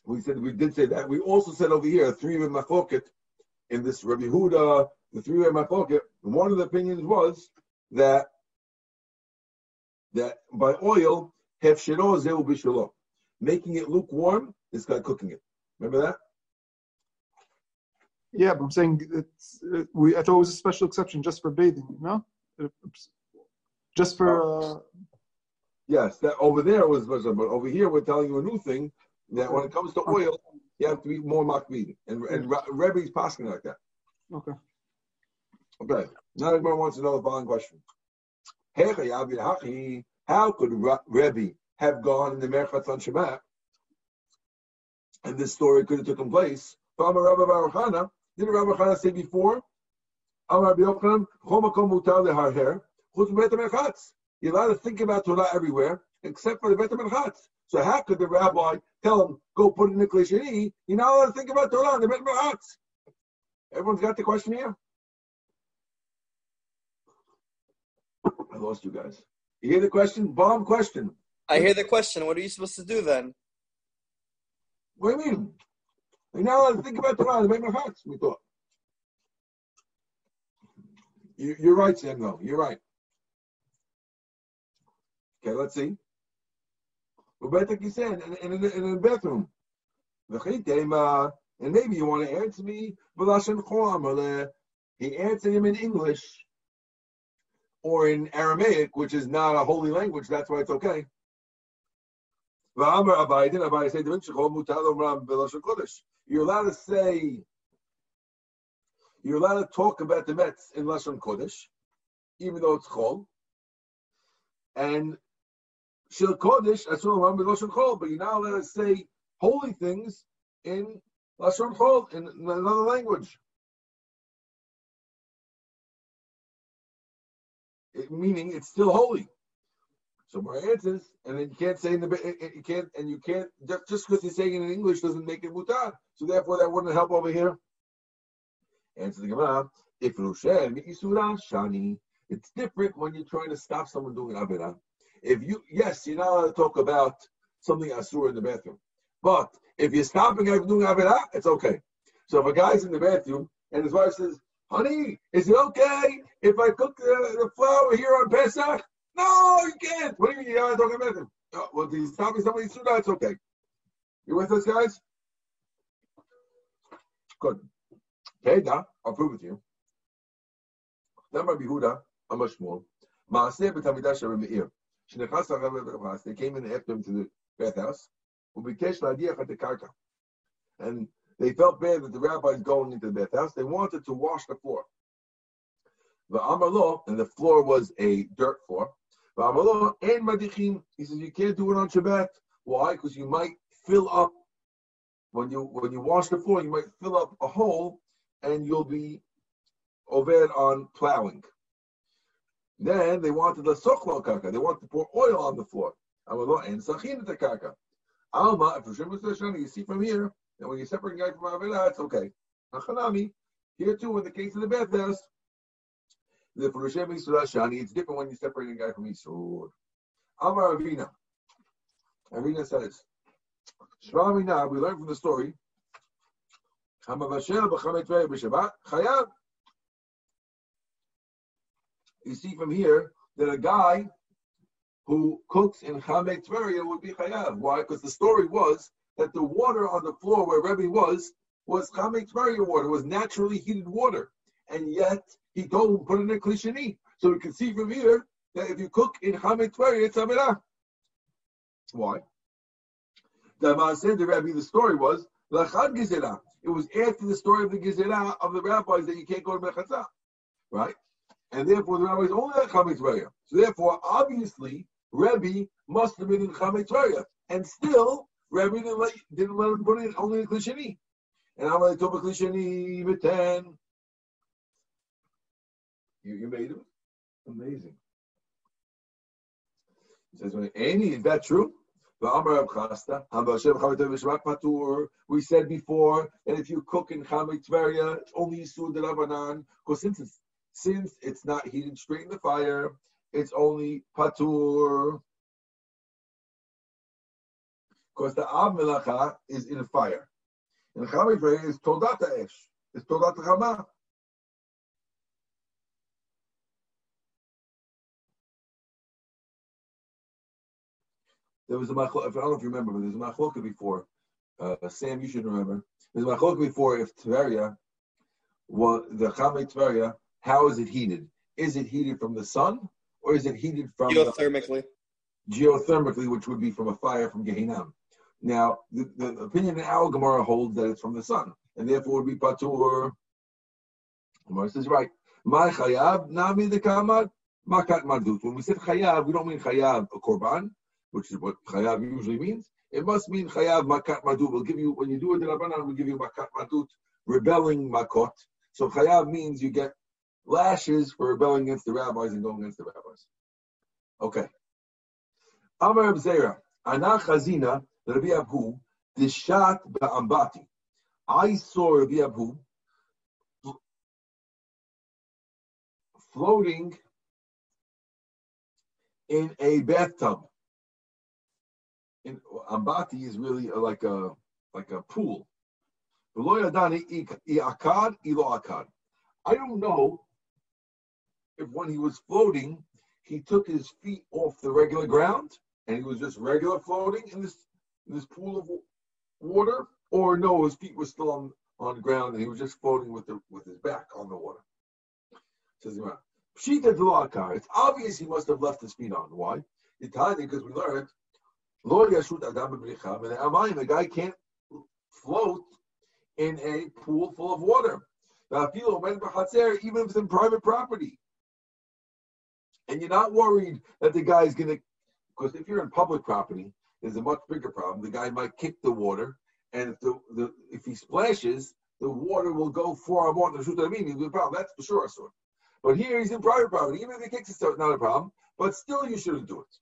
We said we did say that. We also said over here three with machloket in this Rabbi Huda, the three way machloket. One of the opinions was that that by oil hefshiro zeu b'shelo. making it lukewarm, this guy cooking it. Remember that? Yeah, but I'm saying it's uh, we. I thought it was a special exception just for bathing. No, Uh, just for. Uh, Yes, that over there was, was but over here we're telling you a new thing that when it comes to oil, you have to be more makbid, and and Re- Rebbe's passing like that. okay. Okay, now everybody wants to know the following question: How could Re- Rebbe have gone in the Merchatz on Shabbat, and this story could have taken place? Did Rabbi Hana say before? You're allowed to think about Torah everywhere except for the Beit Merchatz. So how could the rabbi tell him go put in the Klishani? You're not allowed to think about Torah in the Merchatz. Everyone's got the question here. I lost you guys. You hear the question? Bomb question. I hear the question. What are you supposed to do then? What do you mean? You're not allowed to think about Torah the Merchatz. We thought. You, you're right, Sam. Though you're right. Okay, let's see. Roberta said in, in, in, the bathroom. Uh, and maybe you want to answer me. Cho'amale. Uh, he answered him in English or in Aramaic, which is not a holy language. That's why it's okay. You're allowed to say, you're allowed to talk about the Mets in Lashon Kodesh, even though it's Chol. And Shil Kodesh, Asur Ram Lashon Chol, but you're not allowed to say holy things in Lashon Chol, in another language. It, meaning it's still holy. So my answers, and then you can't say in the you can't and you can't just just because you're saying it in English doesn't make it mutar. So therefore that wouldn't help over here. Answer the Gemara. If Rushem Isura Shani, it's different when you're trying to stop someone doing Avirah. If you yes, you're not allowed to talk about something asur in the bathroom. But if you're stopping him from doing Avirah, it's okay. So if a guy's in the bathroom and his wife says, honey, is it okay if I cook the, the flour here on Pesach? No, you can't. What do you mean? You're not talking about them. Oh, well, he's stopping somebody's sunnah. It's okay. You with us, guys? Good. Teda, I'll prove it to you. Number Yehuda, Amashmul, Maaseh b'tamidash Rabbi Meir. Shnechas Rabbi They came in after him to the bathhouse. Ubikesh ladiach at the karka. And they felt bad that the rabbis going into the bathhouse. They wanted to wash the floor. The and the floor was a dirt floor. The and Madichin, he says you can't do it on Shabbat. Why? Because you might fill up when you when you wash the floor, you might fill up a hole, and you'll be over on plowing. Then they wanted the sochlo kaka. They wanted to pour oil on the floor. Amalo and sachin kaka. Alma, if you see from here, and when you separate guy from Avila, it's okay. Achanami, here too, in the case of the bathhouse, the for Hashem Shani, it's different when you separate a guy from Yisur. Amar Avina. Avina says, Shvamina, we learn from the story, chayav. You see from here that a guy who cooks in Chamei Tveria would be chayav. Why? Because the story was that the water on the floor where Rebbe was was Chamei Tveria water, was naturally heated water, and yet he told him put it in a klishani. So we can see from here that if you cook in Chamei Tveria, it's amirah. Why? The said the Rebbe, the story was Lachad Gizela. It was after the story of the Gizela of the rabbis that you can't go to Mechatzah, right? And therefore the rabbis only had Chamei Tveria. So therefore, obviously, Rebbe must have been in Chamei Tveria, and still Rebbe didn't let, didn't let him put it only in Klishani. And I'm like, Toba Klishani, Viten. You, you made him? Amazing. He says, when Any, is that true? We said before that if you cook in Chamei Tveria, it's only Yisur de Rabbanan, because since it's, since it's not heated straight in the fire, it's only Patur. Because the Av Melacha is in a fire. And Chamei Tveria is Todat Esh, it's Todat Chama. there was a machloka. I don't know if you remember, but there was a machloka before. Uh, Sam, you should remember. There was a machloka before if Tveria, well, the Chamei Tveria, how is it heated? Is it heated from the sun or is it heated from the, Geothermically. geothermically, which would be from a fire from Gehinnom? Now, the, the opinion in our Gemara holds that it's from the sun, and therefore would be patur. Gemara says right. My chayav nami the kamad makat mardut. When we said chayav, we don't mean chayav a korban, which is what chayav usually means. It must mean chayav makat mardut. We'll give you when you do it in Rabbanan, we'll give you makat mardut, rebelling makot. So chayav means you get lashes for rebelling against the rabbis and going against the rabbis. Okay. Amar Zera, Ana Chazina, Rabbi Abahu, Dishat Ba'ambati. I saw Rabbi Abahu floating in a bathtub. In, Ambati is really like a like a pool. I- don't know if when he was floating, he took his feet off the regular ground and he was just regular floating in this in this pool of water, or no, his feet were still on on the ground and he was just floating with the with his back on the water. Says the. Pshita Dulakar. It's obvious he must have left his feet on. Why? Itani, because we learned, Lord Yashut Adam B'Bricham, and Amayim, the guy can't float in a pool full of water. Even if it's in private property, and you're not worried that the guy's going to, because if you're in public property, there's a much bigger problem. The guy might kick the water, and if the, the if he splashes, the water will go far more than the shoot. I mean, the problem. That's for sure. So, but here he's in private property. Even if he kicks it, it's not a problem. But still, you shouldn't do it.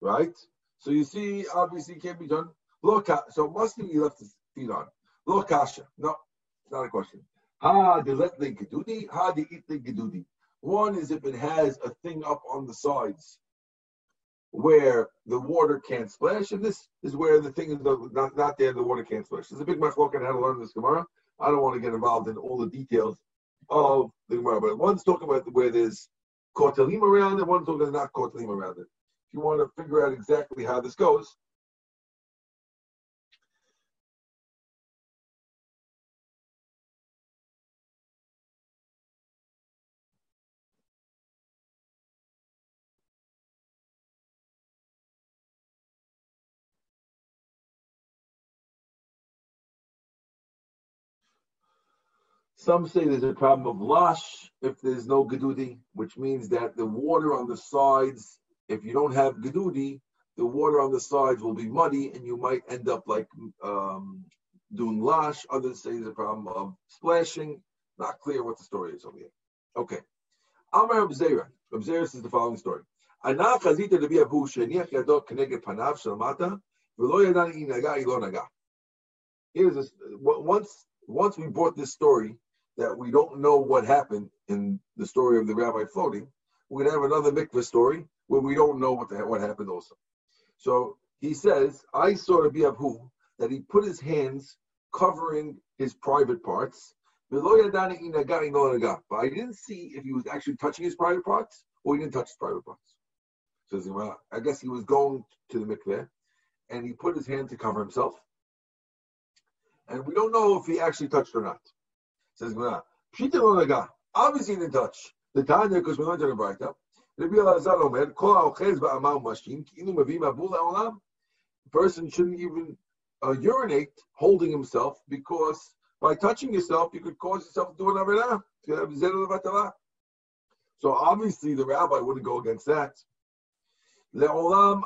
Right? So you see, obviously, it can't be done. Look, so it must be left his feet on. Look, Kasha. No, it's not a question. Ha de let gedudi, ha de the. One is if it has a thing up on the sides where the water can't splash, and this is where the thing is not, not there, the water can't splash. There's a big machlok on how to learn this Gemara. I don't want to get involved in all the details of the Gemara, but one's talking about where there's kotelim around it, one's talking about not kotelim around it. If you want to figure out exactly how this goes, Some say there's a problem of lash if there's no gedudi, which means that the water on the sides, if you don't have gedudi, the water on the sides will be muddy and you might end up like um, doing lash. Others say there's a problem of splashing. Not clear what the story is over here. Okay. Amar Abzera. Abzera says the following story. Here's. Once once we brought this story that we don't know what happened in the story of the rabbi floating, we're gonna have another mikvah story where we don't know what the, what happened also. So he says, I saw Rabbi Abahu that he put his hands covering his private parts. But I didn't see if he was actually touching his private parts or he didn't touch his private parts. So I guess he was going to the mikveh and he put his hand to cover himself. And we don't know if he actually touched or not. Says Gemara, Pshita lo naga. Obviously didn't touch. The Tanya, because we learned in the Braita, Rabbi Elazar Omer, Kol ha'ochez ba'amar mashim, ki'inu mavim abul ha'olam. A person shouldn't even uh, urinate holding himself because by touching yourself, you could cause yourself to do an avirah. So obviously the rabbi wouldn't go against that. Le'olam,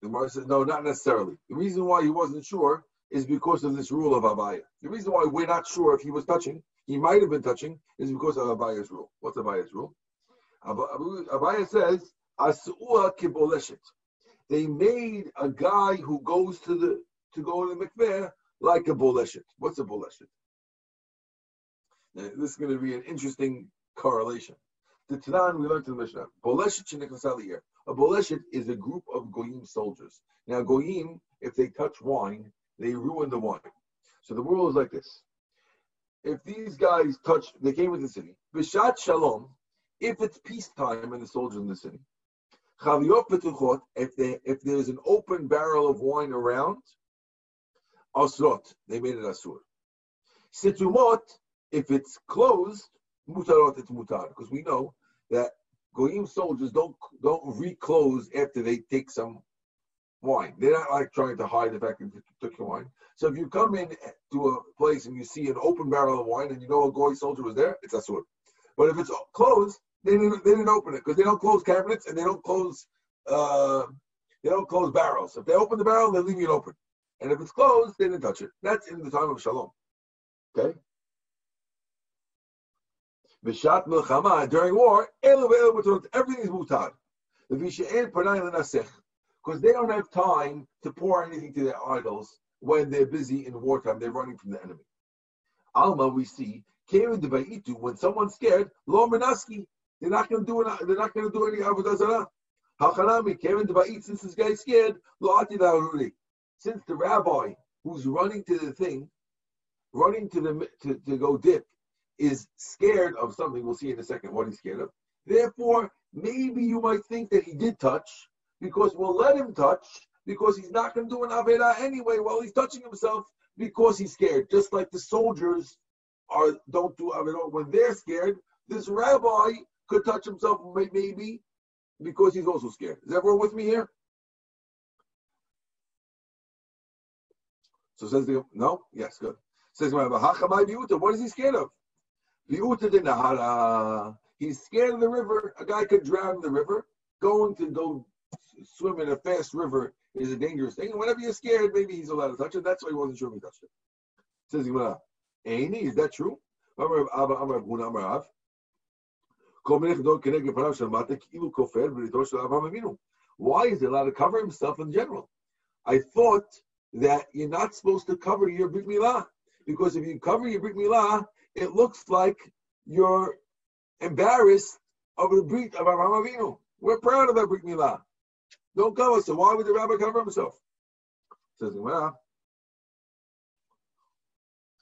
the Gemara says, no, not necessarily. The reason why he wasn't sure is because of this rule of Abaye. The reason why we're not sure if he was touching, he might have been touching, is because of Abaye's rule. What's Abaye's rule? Abaye says, Asua kiboleshet. They made a guy who goes to the to go to the mikveh like a boleshet. What's a boleshet? Now, this is going to be an interesting correlation. The Tanan we learned in the Mishnah. Boleshet sheniklasali. A boleshet is a group of goyim soldiers. Now goyim, if they touch wine, they ruin the wine. So the rule is like this: if these guys touch, they came into the city. Bishat shalom. If it's peacetime and the soldiers in the city, Chaviyot petuchot, if they if there's an open barrel of wine around, asrot, they made it asur. Situmot, if it's closed, mutarot, it's mutar, because we know that goyim soldiers don't don't reclose after they take some wine. They're not like trying to hide the fact that they took your wine. So if you come in to a place and you see an open barrel of wine and you know a goy soldier was there, it's asur. But if it's closed, they didn't, they didn't open it because they don't close cabinets and they don't close uh, they don't close barrels. If they open the barrel, they leave it open. And if it's closed, they didn't touch it. That's in the time of Shalom. Okay? Bishat milchama during war, everything is mutad. Because they don't have time to pour anything to their idols when they're busy in wartime. They're running from the enemy. Alma, we see, when someone's scared, lo menaski, they're not going to do. They're not going to do any avodah zarah. Hachanami, Kevin Deba'it, since this guy's scared, lo ati Since the rabbi who's running to the thing, running to the to, to go dip, is scared of something. We'll see in a second what he's scared of. Therefore, maybe you might think that he did touch because we'll let him touch because he's not going to do an Aveda anyway while he's touching himself because he's scared. Just like the soldiers are don't do Aveda when they're scared. This rabbi could touch himself maybe because he's also scared. Is everyone with me here? So says the no, yes, good. Says my what is he scared of? He's scared of the river. A guy could drown in the river. Going to go swim in a fast river is a dangerous thing. And whenever you're scared, maybe he's allowed to touch it. That's why he wasn't sure if he touched it. Says Gemara, Aini, is that true? Why is he allowed to cover himself in general? I thought that you're not supposed to cover your Brit Milah. Because if you cover your Brit Milah, it looks like you're embarrassed of the Brit of Avraham Avinu. We're proud of that Brit Milah. Don't cover. So why would the rabbi cover himself? Says well,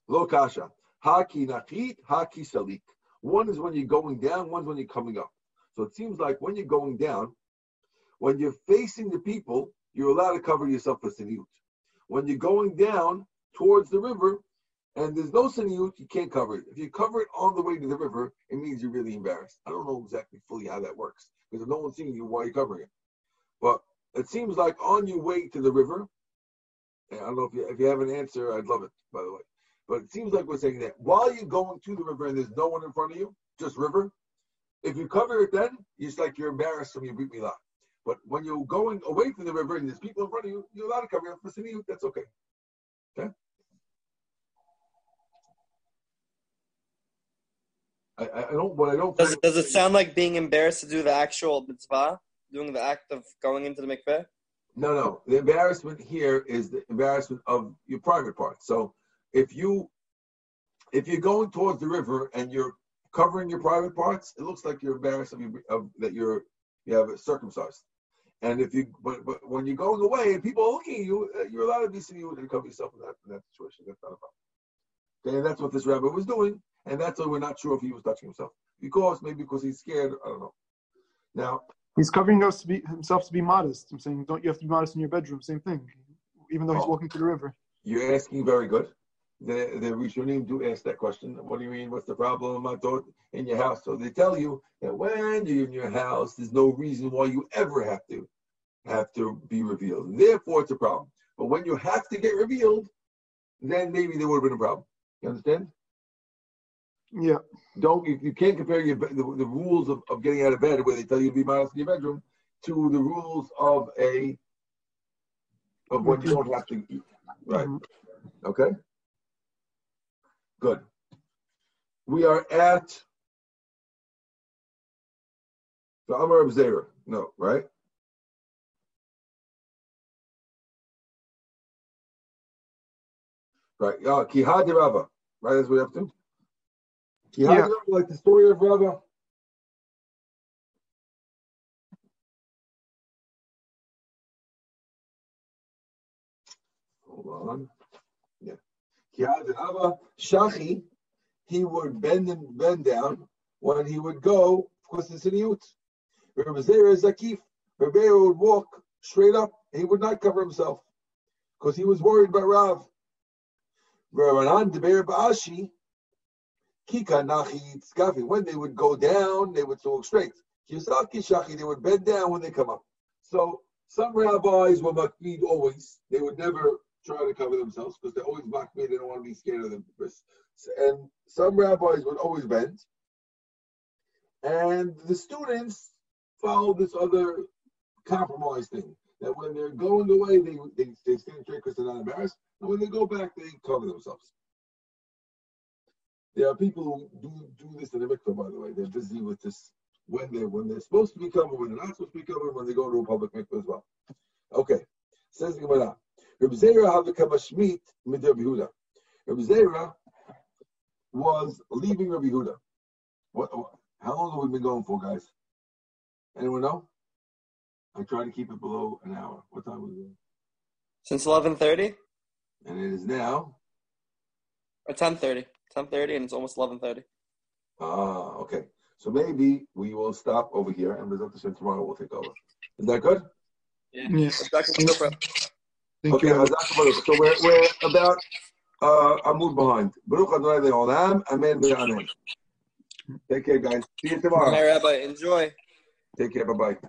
Lo kasha. Haki nachit, haki salik. One is when you're going down, one's when you're coming up. So it seems like when you're going down, when you're facing the people, you're allowed to cover yourself with siniyut. When you're going down towards the river, and there's no siniyut, you can't cover it. If you cover it on the way to the river, it means you're really embarrassed. I don't know exactly fully how that works because if no one's seeing you, why are you covering it? But it seems like on your way to the river, I don't know if you, if you have an answer, I'd love it, by the way. But it seems like we're saying that while you're going to the river and there's no one in front of you, just river, if you cover it then, it's like you're embarrassed from your Brit Milah. But when you're going away from the river and there's people in front of you, you're allowed to cover it for you. That's okay. Okay? I, I don't. What I don't. Does, does it sound like being embarrassed to do the actual mitzvah, doing the act of going into the mikveh? No, no. The embarrassment here is the embarrassment of your private part. So if you if you're going towards the river and you're covering your private parts, it looks like you're embarrassed of, your, of that you're you have circumcised. And if you but but when you're going away and people are looking at you, uh, you're allowed to be seeing you and cover yourself in that in that situation. That's not a problem. Okay, and that's what this rabbi was doing, and that's why we're not sure if he was touching himself because maybe because he's scared. I don't know. Now he's covering us to be, himself to be modest. I'm saying, don't you have to be modest in your bedroom? Same thing, even though he's oh, walking to the river. You're asking very good the the Rishonim do ask that question. What do you mean? What's the problem in your house? So they tell you that when you're in your house, there's no reason why you ever have to have to be revealed. Therefore, it's a problem. But when you have to get revealed, then maybe there would have been a problem. You understand? Yeah. Don't you, you can't compare your the, the rules of, of getting out of bed where they tell you to be modest in your bedroom to the rules of a of what you don't have to eat. Right. Mm-hmm. Okay. Good. We are at the Amar of Zera. No, right? Right. Yeah, Kihad Rava. Right, that's what we have to. Yeah. Like the story of Rava. Hold on. Yeah. Shachi, he would bend and bend down when he would go, of course, it's in Yut. Rabbi Zera Zakif, Rabbi would walk straight up. He would not cover himself because he was worried about Rav. Rabbanan Deber Ba'ashi, When they would go down, they would walk straight. Kisaki they would bend down when they come up. So some rabbis were makbid always. They would never try to cover themselves because they're always makbid. They don't want to be scared of the wrist. And some rabbis would always bend. And the students follow this other compromise thing that when they're going away, they they, they stand straight because they're not embarrassed, and when they go back, they cover themselves. There are people who do do this in the mikveh, by the way. They're busy with this when they're when they're supposed to be covered, when they're not supposed to be covered, when they go to a public mikveh as well. Okay, says the Gemara. Reb Zera Havakam Shmit mid Rabbi Huda. Reb Zera was leaving Rabbi Huda. What? How long have we been going for, guys? Anyone know? I try to keep it below an hour. What time was it? Since 11.30 And it is now. or 10.30. 10.30 and it's almost 11.30. Ah, okay. So maybe we will stop over here, and Bezat Hashem tomorrow we'll take over. Is that good? Yes. Back to Shofar. Thank okay. you. So we're we're about uh, Amud behind. Baruch Adonai Le'olam. Amen. Ve'amen. Take care, guys. See you tomorrow. Hi, Rabbi. Enjoy. Take care. Bye bye.